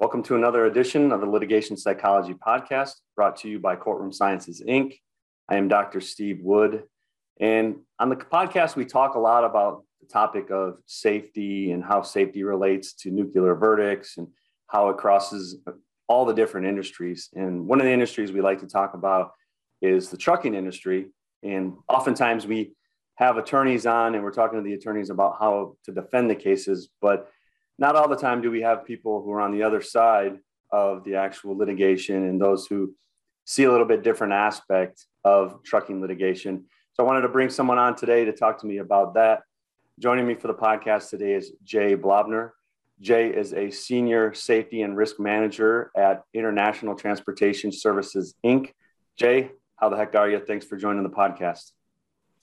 Welcome to another edition of the Litigation Psychology Podcast brought to you by Courtroom Sciences, Inc. I am Dr. Steve Wood. And on the podcast, we talk a lot about the topic of safety and how safety relates to nuclear verdicts and how it crosses all the different industries. And one of the industries we like to talk about is the trucking industry. And oftentimes we have attorneys on and we're talking to the attorneys about how to defend the cases, but not all the time do we have people who are on the other side of the actual litigation and those who see a little bit different aspect of trucking litigation. So I wanted to bring someone on today to talk to me about that. Joining me for the podcast today is Jay Blobner. Jay is a senior safety and risk manager at International Transportation Services Inc. Jay, how the heck are you? Thanks for joining the podcast.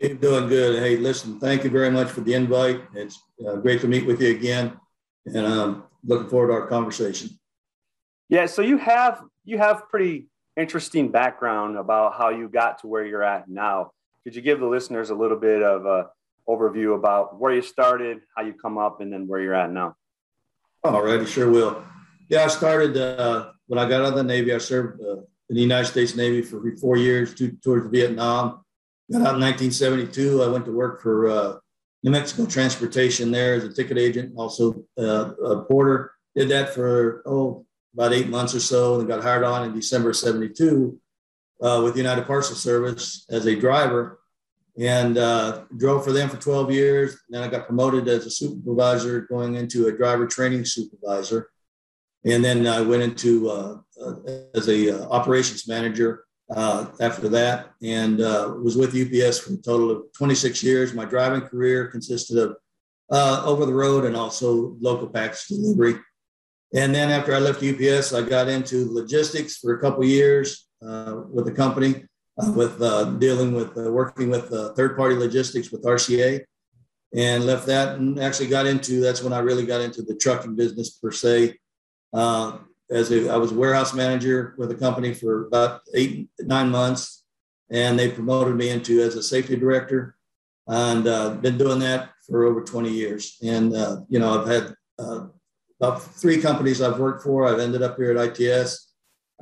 Hey, doing good. Hey, listen, thank you very much for the invite. It's uh, great to meet with you again and I'm um, looking forward to our conversation. Yeah, so you have you have pretty interesting background about how you got to where you're at now. Could you give the listeners a little bit of a overview about where you started, how you come up, and then where you're at now? All righty, sure will. Yeah, I started uh, when I got out of the Navy. I served uh, in the United States Navy for four years, two tours Vietnam. Got out in 1972. I went to work for uh, New Mexico Transportation there as a ticket agent, also uh, a porter. Did that for, oh, about eight months or so and got hired on in December 72 uh, with United Parcel Service as a driver and uh, drove for them for 12 years. Then I got promoted as a supervisor, going into a driver training supervisor. And then I went into uh, uh as a uh, operations manager uh, after that and uh, was with UPS for a total of 26 years. My driving career consisted of uh, over the road and also local package delivery. And then after I left UPS, I got into logistics for a couple years uh, with the company, uh, with uh, dealing with working with third party logistics with RCA. And left that and actually got into that's when I really got into the trucking business per se as a, I was a warehouse manager with a company for about eight, nine months, and they promoted me into as a safety director, and uh, been doing that for over 20 years. And uh, you know, I've had uh, about three companies I've worked for. I've ended up here at ITS.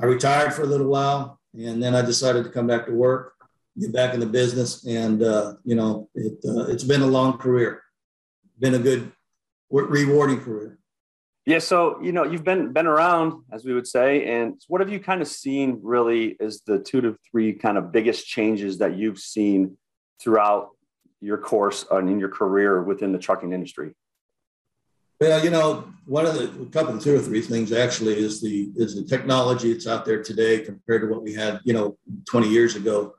I retired for a little while, and then I decided to come back to work, get back in the business, and uh, you know, it, uh, it's been a long career, been a good, rewarding career. Yeah, so you know you've been been around, as we would say, and what have you kind of seen really is the two to three kind of biggest changes that you've seen throughout your course and in your career within the trucking industry? Well, you know, one of the a couple of two or three things actually is the is the technology that's out there today compared to what we had, you know, 20 years ago,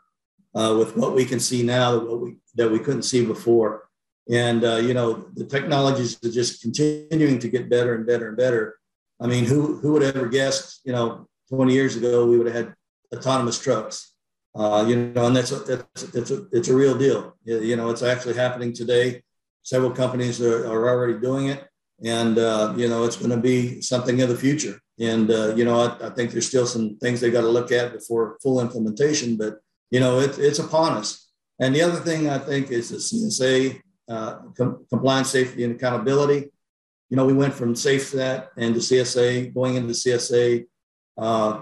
uh, with what we can see now that what we that we couldn't see before. And, uh, you know, the technologies are just continuing to get better and better and better. I mean, who, who would ever guessed, you know, 20 years ago, we would have had autonomous trucks, uh, you know, and that's, a, that's, that's a, it's a real deal. You know, it's actually happening today. Several companies are, are already doing it. And, uh, you know, it's going to be something of the future. And, uh, you know, I, I, think there's still some things they got to look at before full implementation, but, you know, it, it's upon us. And the other thing I think is the CSA uh, com- compliance, safety, and accountability. You know, we went from SafeStat and to CSA, going into CSA. Uh,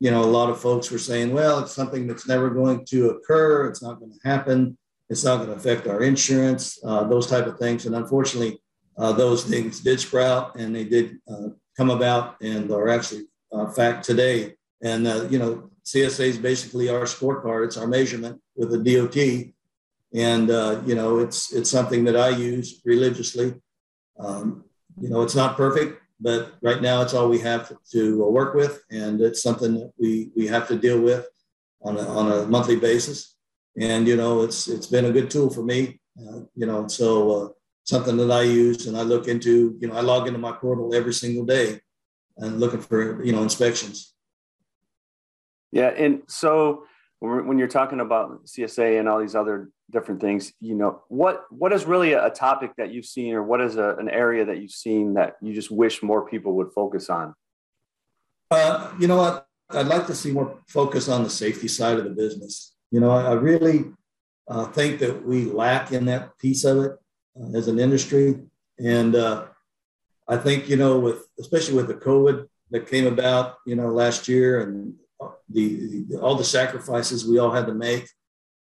you know, a lot of folks were saying, well, it's something that's never going to occur. It's not going to happen. It's not going to affect our insurance, uh, those type of things. And unfortunately, uh, those things did sprout and they did uh, come about and are actually uh, fact today. And, you know, CSA is basically our scorecard. It's our measurement with the DOT and uh, you know it's it's something that I use religiously. Um, you know, it's not perfect, but right now it's all we have to work with, and it's something that we we have to deal with on a, on a monthly basis. And you know, it's it's been a good tool for me. Uh, you know, so uh, something that I use and I look into. You know, I log into my portal every single day and looking for you know inspections. Yeah, and so when you're talking about CSA and all these other different things, you know, what what is really a topic that you've seen, or what is a, an area that you've seen that you just wish more people would focus on? Uh, you know what? I'd like to see more focus on the safety side of the business. You know, I, really uh, think that we lack in that piece of it uh, as an industry, and uh, I think, you know, with especially with the COVID that came about, you know, last year and the, the all the sacrifices we all had to make,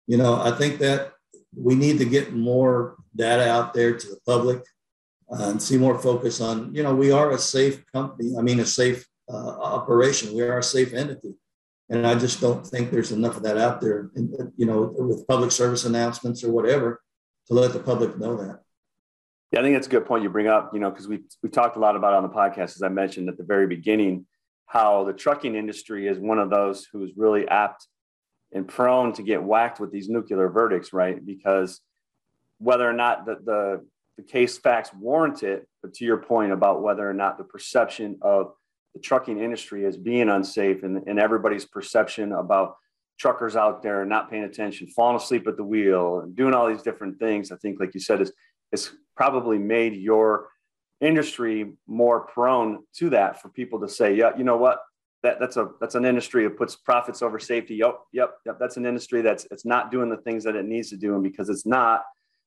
you know, I think that we need to get more data out there to the public uh, and see more focus on, you know, we are a safe company. I mean, a safe uh, operation. We are a safe entity. And I just don't think there's enough of that out there, you know, with public service announcements or whatever to let the public know that. Yeah, I think that's a good point you bring up, you know, because we, we talked a lot about on the podcast, as I mentioned at the very beginning, how the trucking industry is one of those who's really apt and prone to get whacked with these nuclear verdicts, right? Because whether or not the, the, the case facts warrant it, but to your point about whether or not the perception of the trucking industry as being unsafe and, and everybody's perception about truckers out there not paying attention, falling asleep at the wheel, and doing all these different things, I think, like you said, is is probably made your industry more prone to that for people to say, yeah, you know what, that that's a that's an industry that puts profits over safety. Yep, yep, yep. That's an industry that's it's not doing the things that it needs to do, and because it's not,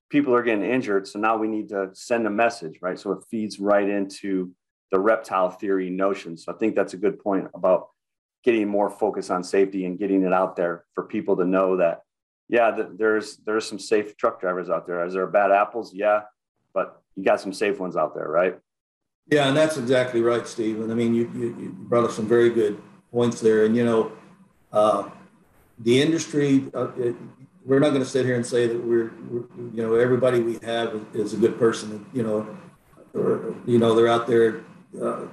people are getting injured. So now we need to send a message, right? So it feeds right into the reptile theory notion. So I think that's a good point about getting more focus on safety and getting it out there for people to know that, yeah, there's there's some safe truck drivers out there. Is there bad apples? Yeah, but you got some safe ones out there, right? Yeah, and that's exactly right, Steve. And I mean, you, you, you brought up some very good points there. And you know, uh, the industry, uh, it, we're not going to sit here and say that we're, we're, you know, everybody we have is a good person. You know, or you know, they're out there uh,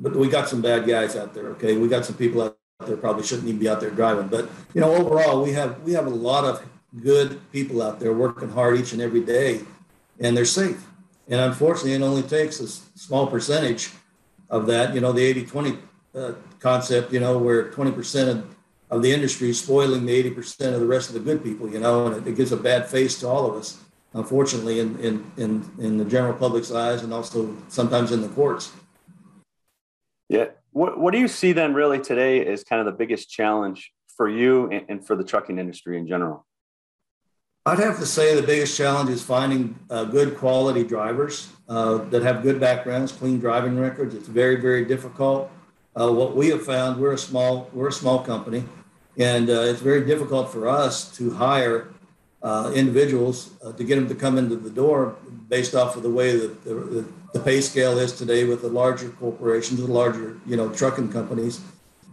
but we got some bad guys out there. Okay, we got some people out there probably shouldn't even be out there driving. But you know, overall, we have we have a lot of good people out there working hard each and every day, and they're safe. And unfortunately, it only takes a small percentage of that. You know, the 80-20 uh, concept. You know, where 20% of of the industry is spoiling the 80% of the rest of the good people. You know, and it, it gives a bad face to all of us. Unfortunately, in in in in the general public's eyes, and also sometimes in the courts. Yeah. What, what do you see then really today as kind of the biggest challenge for you and, and for the trucking industry in general? I'd have to say the biggest challenge is finding uh, good quality drivers uh, that have good backgrounds, clean driving records. It's very, very difficult. Uh, what we have found, we're a small, we're a small company, and uh, it's very difficult for us to hire uh, individuals uh, to get them to come into the door based off of the way that the, the pay scale is today with the larger corporations, the larger you know trucking companies.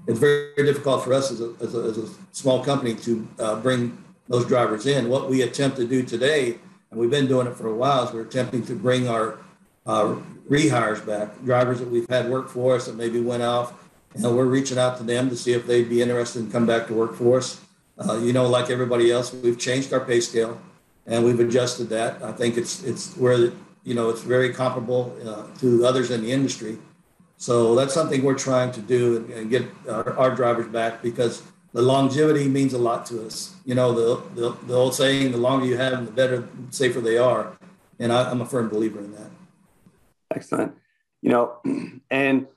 It's very, very difficult for us as a, as a, as a small company to bring those drivers in. What we attempt to do today, and we've been doing it for a while, is we're attempting to bring our uh, rehires back, drivers that we've had work for us that maybe went off, and we're reaching out to them to see if they'd be interested in come back to work for us. Uh, you know, like everybody else, we've changed our pay scale and we've adjusted that. I think it's it's where you know, it's very comparable uh, to others in the industry. So that's something we're trying to do and, and get our, our, drivers back because the longevity means a lot to us. You know, the, the, the old saying, the longer you have them, the better, safer they are. And I, I'm a firm believer in that. Excellent. You know, and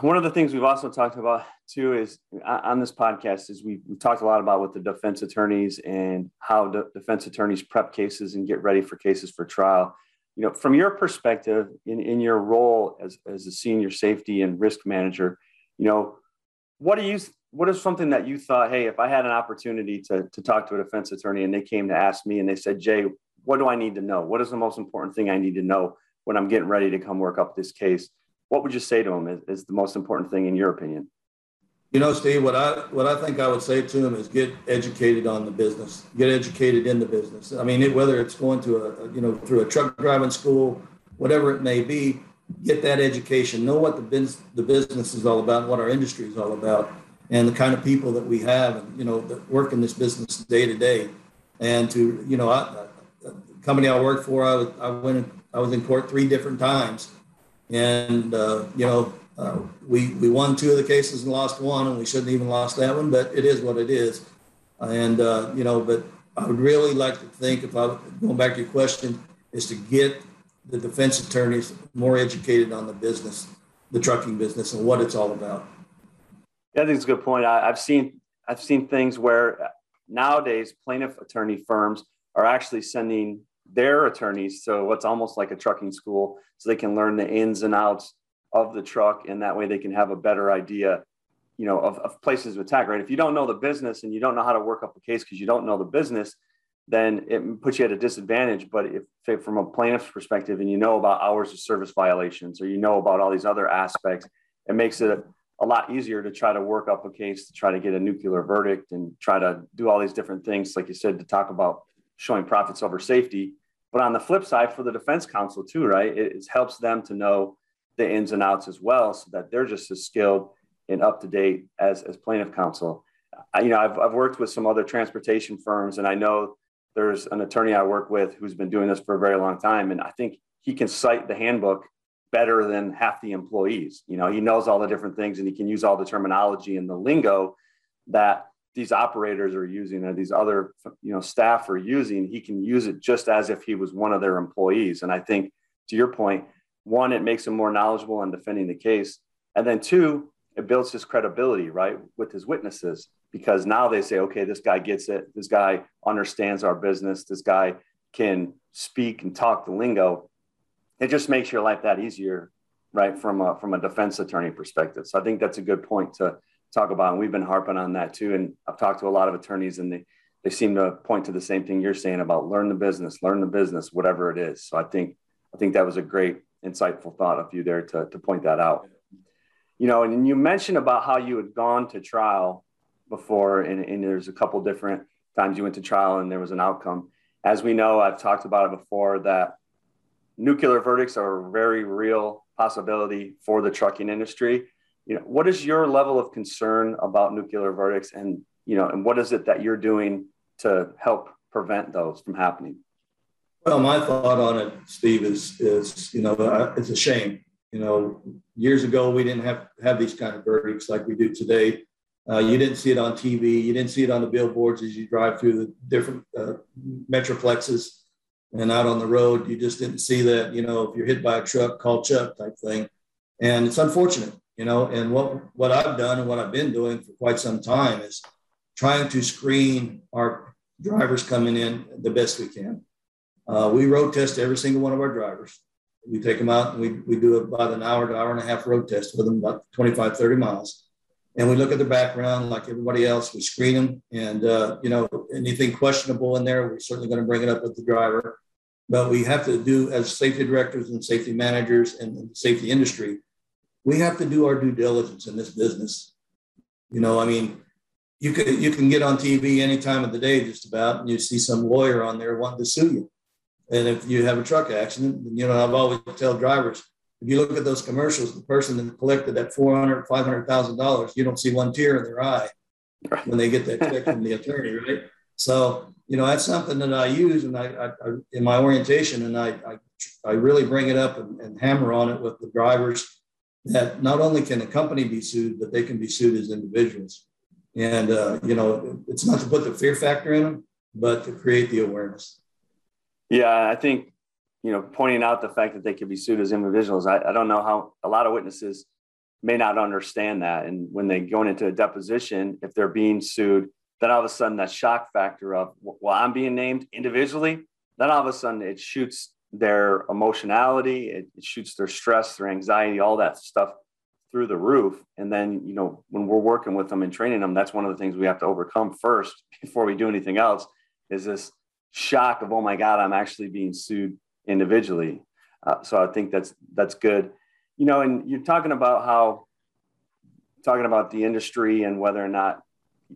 one of the things we've also talked about too is uh, on this podcast is we, we talked a lot about with the defense attorneys and how the defense attorneys prep cases and get ready for cases for trial you know from your perspective in, in your role as, as a senior safety and risk manager you know what do you what is something that you thought hey if i had an opportunity to, to talk to a defense attorney and they came to ask me and they said jay what do i need to know what is the most important thing i need to know when i'm getting ready to come work up this case what would you say to them is, is the most important thing in your opinion? You know, Steve, what I what I think I would say to them is get educated on the business, get educated in the business. I mean, it, whether it's going to a you know through a truck driving school, whatever it may be, get that education, know what the business the business is all about, what our industry is all about, and the kind of people that we have, and you know, that work in this business day to day. And to you know, I, the company I worked for, I I went I was in court three different times and, uh, you know, uh, we, we won two of the cases and lost one, and we shouldn't even lost that one, but it is what it is. And, uh, you know, but I would really like to think, if I, going back to your question, is to get the defense attorneys more educated on the business, the trucking business, and what it's all about. Yeah, I think it's a good point. I, I've seen I've seen things where nowadays plaintiff attorney firms are actually sending their attorneys so what's almost like a trucking school so they can learn the ins and outs of the truck and that way they can have a better idea you know of, of places to attack right if you don't know the business and you don't know how to work up a case because you don't know the business then it puts you at a disadvantage but if from a plaintiff's perspective and you know about hours of service violations or you know about all these other aspects it makes it a lot easier to try to work up a case to try to get a nuclear verdict and try to do all these different things like you said to talk about showing profits over safety but on the flip side for the defense counsel too right it, helps them to know the ins and outs as well so that they're just as skilled and up to date as, as plaintiff counsel. I, you know, I've, I've worked with some other transportation firms, and I know there's an attorney I work with who's been doing this for a very long time, and I think he can cite the handbook better than half the employees. You know, he knows all the different things, and he can use all the terminology and the lingo that these operators are using or these other you know staff are using. He can use it just as if he was one of their employees, and I think to your point, one, it makes him more knowledgeable in defending the case, and then two, it builds his credibility, right, with his witnesses because now they say, okay, this guy gets it. This guy understands our business. This guy can speak and talk the lingo. It just makes your life that easier, right, from a, from a defense attorney perspective. So I think that's a good point to talk about. And we've been harping on that too. And I've talked to a lot of attorneys and they, they seem to point to the same thing you're saying about learn the business, learn the business, whatever it is. So I think, I think that was a great, insightful thought of you there to, to point that out you know, and you mentioned about how you had gone to trial before, and, and there's a couple different times you went to trial and there was an outcome. As we know, I've talked about it before that nuclear verdicts are a very real possibility for the trucking industry. You know, what is your level of concern about nuclear verdicts, and you know, and what is it that you're doing to help prevent those from happening? Well, my thought on it, Steve, is is you know, it's a shame you know, years ago we didn't have have these kind of verdicts like we do today. Uh, you didn't see it on TV. You didn't see it on the billboards as you drive through the different uh, metroplexes and out on the road. You just didn't see that. You know, if you're hit by a truck, call Chuck type thing. And it's unfortunate, you know. And what what I've done and what I've been doing for quite some time is trying to screen our drivers coming in the best we can. Uh, we road test every single one of our drivers we take them out and we, we do about an hour to hour and a half road test with them, about 25, 30 miles. And we look at their background like everybody else. We screen them. And, uh, you know, anything questionable in there, we're certainly going to bring it up with the driver. But we have to do, as safety directors and safety managers and the safety industry, we have to do our due diligence in this business. You know, I mean, you can you can get on TV any time of the day, just about, and you see some lawyer on there wanting to sue you. And if you have a truck accident, you know, I've always tell drivers, if you look at those commercials, the person that collected that $400,000, $500,000, you don't see one tear in their eye when they get that check from the attorney, right? So, you know, that's something that I use and I, I, I in my orientation, and I, I, I really bring it up and, and, hammer on it with the drivers that not only can the company be sued, but they can be sued as individuals. And, uh, you know, it's not to put the fear factor in them, but to create the awareness. Yeah, I think you know pointing out the fact that they could be sued as individuals. I, I don't know how a lot of witnesses may not understand that, and when they go into a deposition, if they're being sued, then all of a sudden that shock factor of well, I'm being named individually. Then all of a sudden it shoots their emotionality, it, it shoots their stress, their anxiety, all that stuff through the roof. And then, you know, when we're working with them and training them, that's one of the things we have to overcome first before we do anything else is this shock of oh my god i'm actually being sued individually. Uh, so i think that's that's good. You know and you're talking about how talking about the industry and whether or not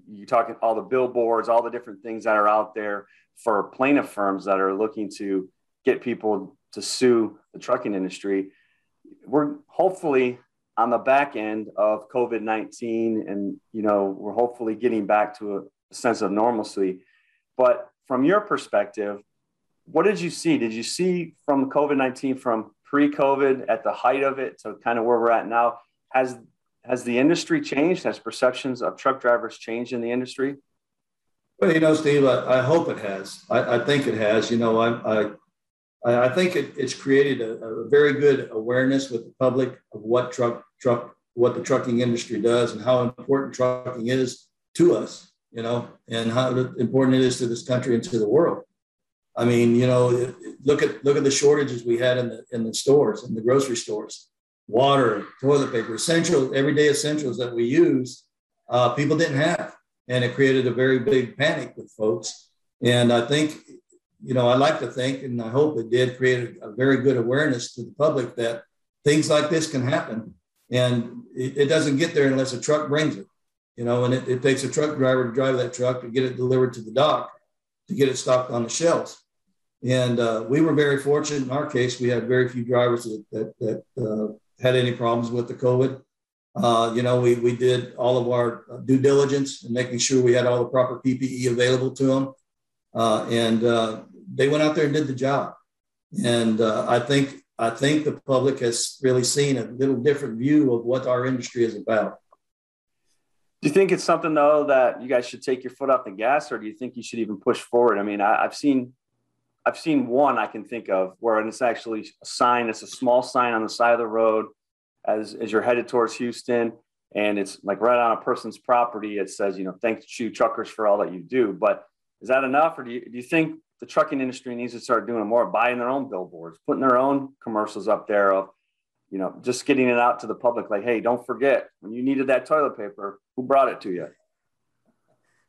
you're talking all the billboards all the different things that are out there for plaintiff firms that are looking to get people to sue the trucking industry. We're hopefully on the back end of covid-19 and you know we're hopefully getting back to a sense of normalcy. But from your perspective, what did you see? Did you see from COVID 19 from pre COVID at the height of it to kind of where we're at now? Has has the industry changed? Has perceptions of truck drivers changed in the industry? Well, you know, Steve, I, I hope it has. I, I, think it has. You know, I I, I think it, it's created a, a, very good awareness with the public of what truck truck what the trucking industry does and how important trucking is to us you know, and how important it is to this country and to the world. I mean, you know, look at look at the shortages we had in the in the stores, in the grocery stores, water, toilet paper, essential everyday essentials that we use, uh, people didn't have, and it created a very big panic with folks. And I think, you know, I like to think, and I hope it did create a, a very good awareness to the public that things like this can happen, and it, it doesn't get there unless a truck brings it, you know, and it, it takes a truck driver to drive that truck to get it delivered to the dock to get it stocked on the shelves. And uh, we were very fortunate in our case. We had very few drivers that, that, that uh, had any problems with the COVID. Uh, you know, we, we did all of our due diligence and making sure we had all the proper PPE available to them. Uh, and uh, they went out there and did the job. And uh, I think I think the public has really seen a little different view of what our industry is about. Do you think it's something though that you guys should take your foot off the gas, or do you think you should even push forward? I mean, I, have seen, I've seen one I can think of where it's actually a sign. It's a small sign on the side of the road as as you're headed towards Houston, and it's like right on a person's property. It says, you know, thanks to truckers for all that you do. But is that enough, or do you do you think the trucking industry needs to start doing more, buying their own billboards, putting their own commercials up there of you know, just getting it out to the public like, hey, don't forget when you needed that toilet paper, who brought it to you?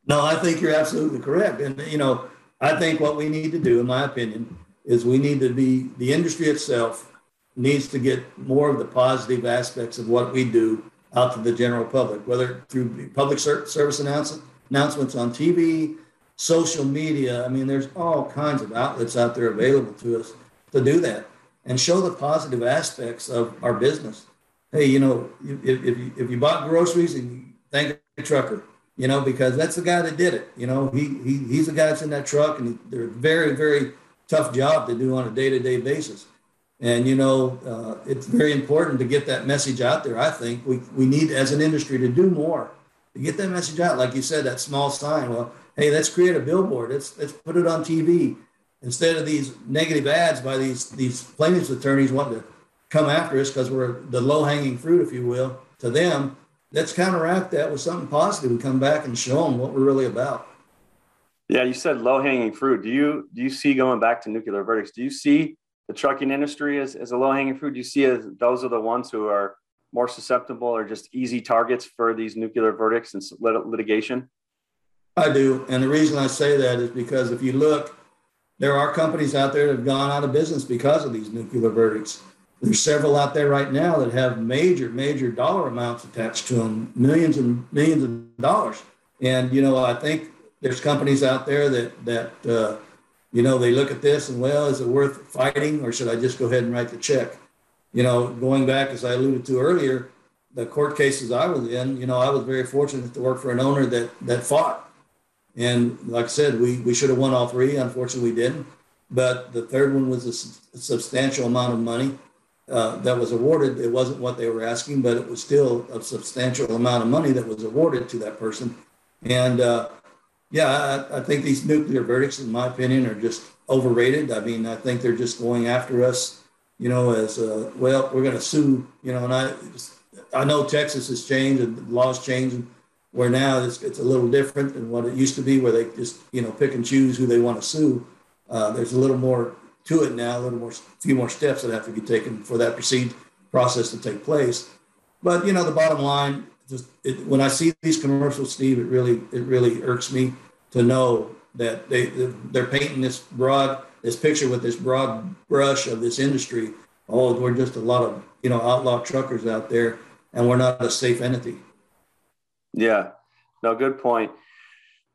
No, I think you're absolutely correct. And, you know, I think what we need to do, in my opinion, is we need to be, the industry itself needs to get more of the positive aspects of what we do out to the general public, whether through public service announcement, announcements on TV, social media. I mean, there's all kinds of outlets out there available to us to do that and show the positive aspects of our business. Hey, you know, if, if, you, if you bought groceries and thank a trucker, you know, because that's the guy that did it. You know, he, he he's the guy that's in that truck, and they're very very tough job to do on a day to day basis. And you know, uh, it's very important to get that message out there. I think we we need as an industry to do more to get that message out. Like you said, that small sign. Well, hey, let's create a billboard. Let's let's put it on TV instead of these negative ads by these these plaintiffs attorneys wanting to come after us because we're the low hanging fruit, if you will, to them. Let's counteract that with something positive and come back and show them what we're really about. Yeah, you said low hanging fruit. Do you do you see going back to nuclear verdicts? Do you see the trucking industry as, as a low hanging fruit? Do you see as those are the ones who are more susceptible or just easy targets for these nuclear verdicts and litigation? I do, and the reason I say that is because if you look there are companies out there that have gone out of business because of these nuclear verdicts. There's several out there right now that have major, major dollar amounts attached to them, millions and millions of dollars. And you know, I think there's companies out there that that uh, you know they look at this and well, is it worth fighting, or should I just go ahead and write the check? You know, going back as I alluded to earlier, the court cases I was in, you know, I was very fortunate to work for an owner that that fought and like I said, we, we should have won all three. Unfortunately, we didn't. But the third one was a, substantial amount of money uh, that was awarded. It wasn't what they were asking, but it was still a substantial amount of money that was awarded to that person. And uh, yeah, I, I, think these nuclear verdicts, in my opinion, are just overrated. I mean, I think they're just going after us, you know, as uh, well, we're going to sue, you know, and I, I know Texas has changed and the laws changed where now it's, it's a little different than what it used to be, where they just you know pick and choose who they want to sue. Uh, there's a little more to it now, a little more, few more steps that have to be taken for that proceed process to take place. But you know, the bottom line, just it, when I see these commercials, Steve, it really it really irks me to know that they they're painting this broad this picture with this broad brush of this industry. Oh, we're just a lot of you know outlaw truckers out there, and we're not a safe entity. Yeah, no, good point.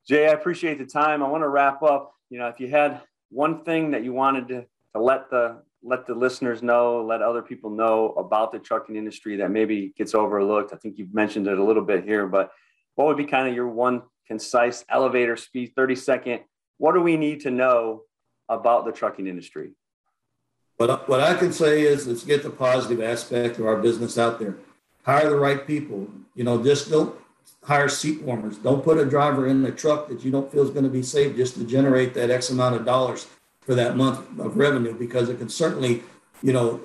Jay, I appreciate the time. I want to wrap up. You know, if you had one thing that you wanted to, to let the let the listeners know, let other people know about the trucking industry that maybe gets overlooked. I think you've mentioned it a little bit here, but what would be kind of your one concise elevator speed, 30 second? What do we need to know about the trucking industry? What, what I can say is let's get the positive aspect of our business out there. Hire the right people. You know, just don't hire seat warmers. Don't put a driver in a truck that you don't feel is going to be safe just to generate that X amount of dollars for that month of revenue because it can certainly, you know,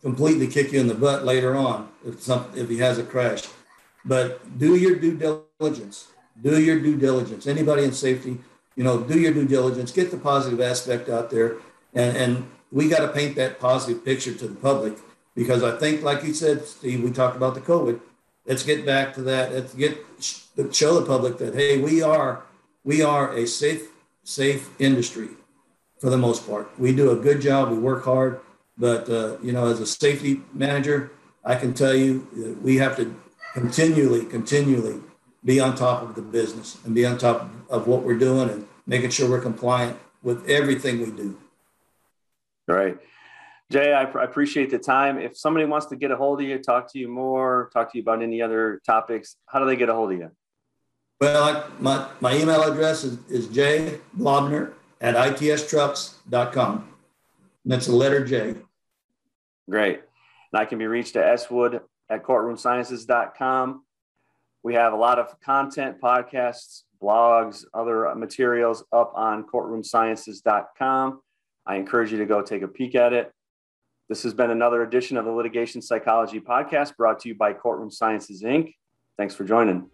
completely kick you in the butt later on if some if he has a crash. But do your due diligence. Do your due diligence. Anybody in safety, You know, do your due diligence, get the positive aspect out there, and, and we got to paint that positive picture to the public because I think, like you said, Steve, we talked about the COVID. Let's get back to that. Let's get show the public that hey, we are we are a safe safe industry for the most part. We do a good job. We work hard, but uh, you know, as a safety manager, I can tell you that we have to continually, continually be on top of the business and be on top of what we're doing and making sure we're compliant with everything we do. Right. Jay, I, I, appreciate the time. If somebody wants to get a hold of you, talk to you more, talk to you about any other topics, how do they get a hold of you? Well, I, my, my email address is, is jblobner at itstrucks.com. And that's the letter J. Great. And I can be reached at swood at courtroomsciences.com. We have a lot of content, podcasts, blogs, other materials up on courtroomsciences.com. I encourage you to go take a peek at it. This has been another edition of the Litigation Psychology Podcast brought to you by Courtroom Sciences, Inc. Thanks for joining.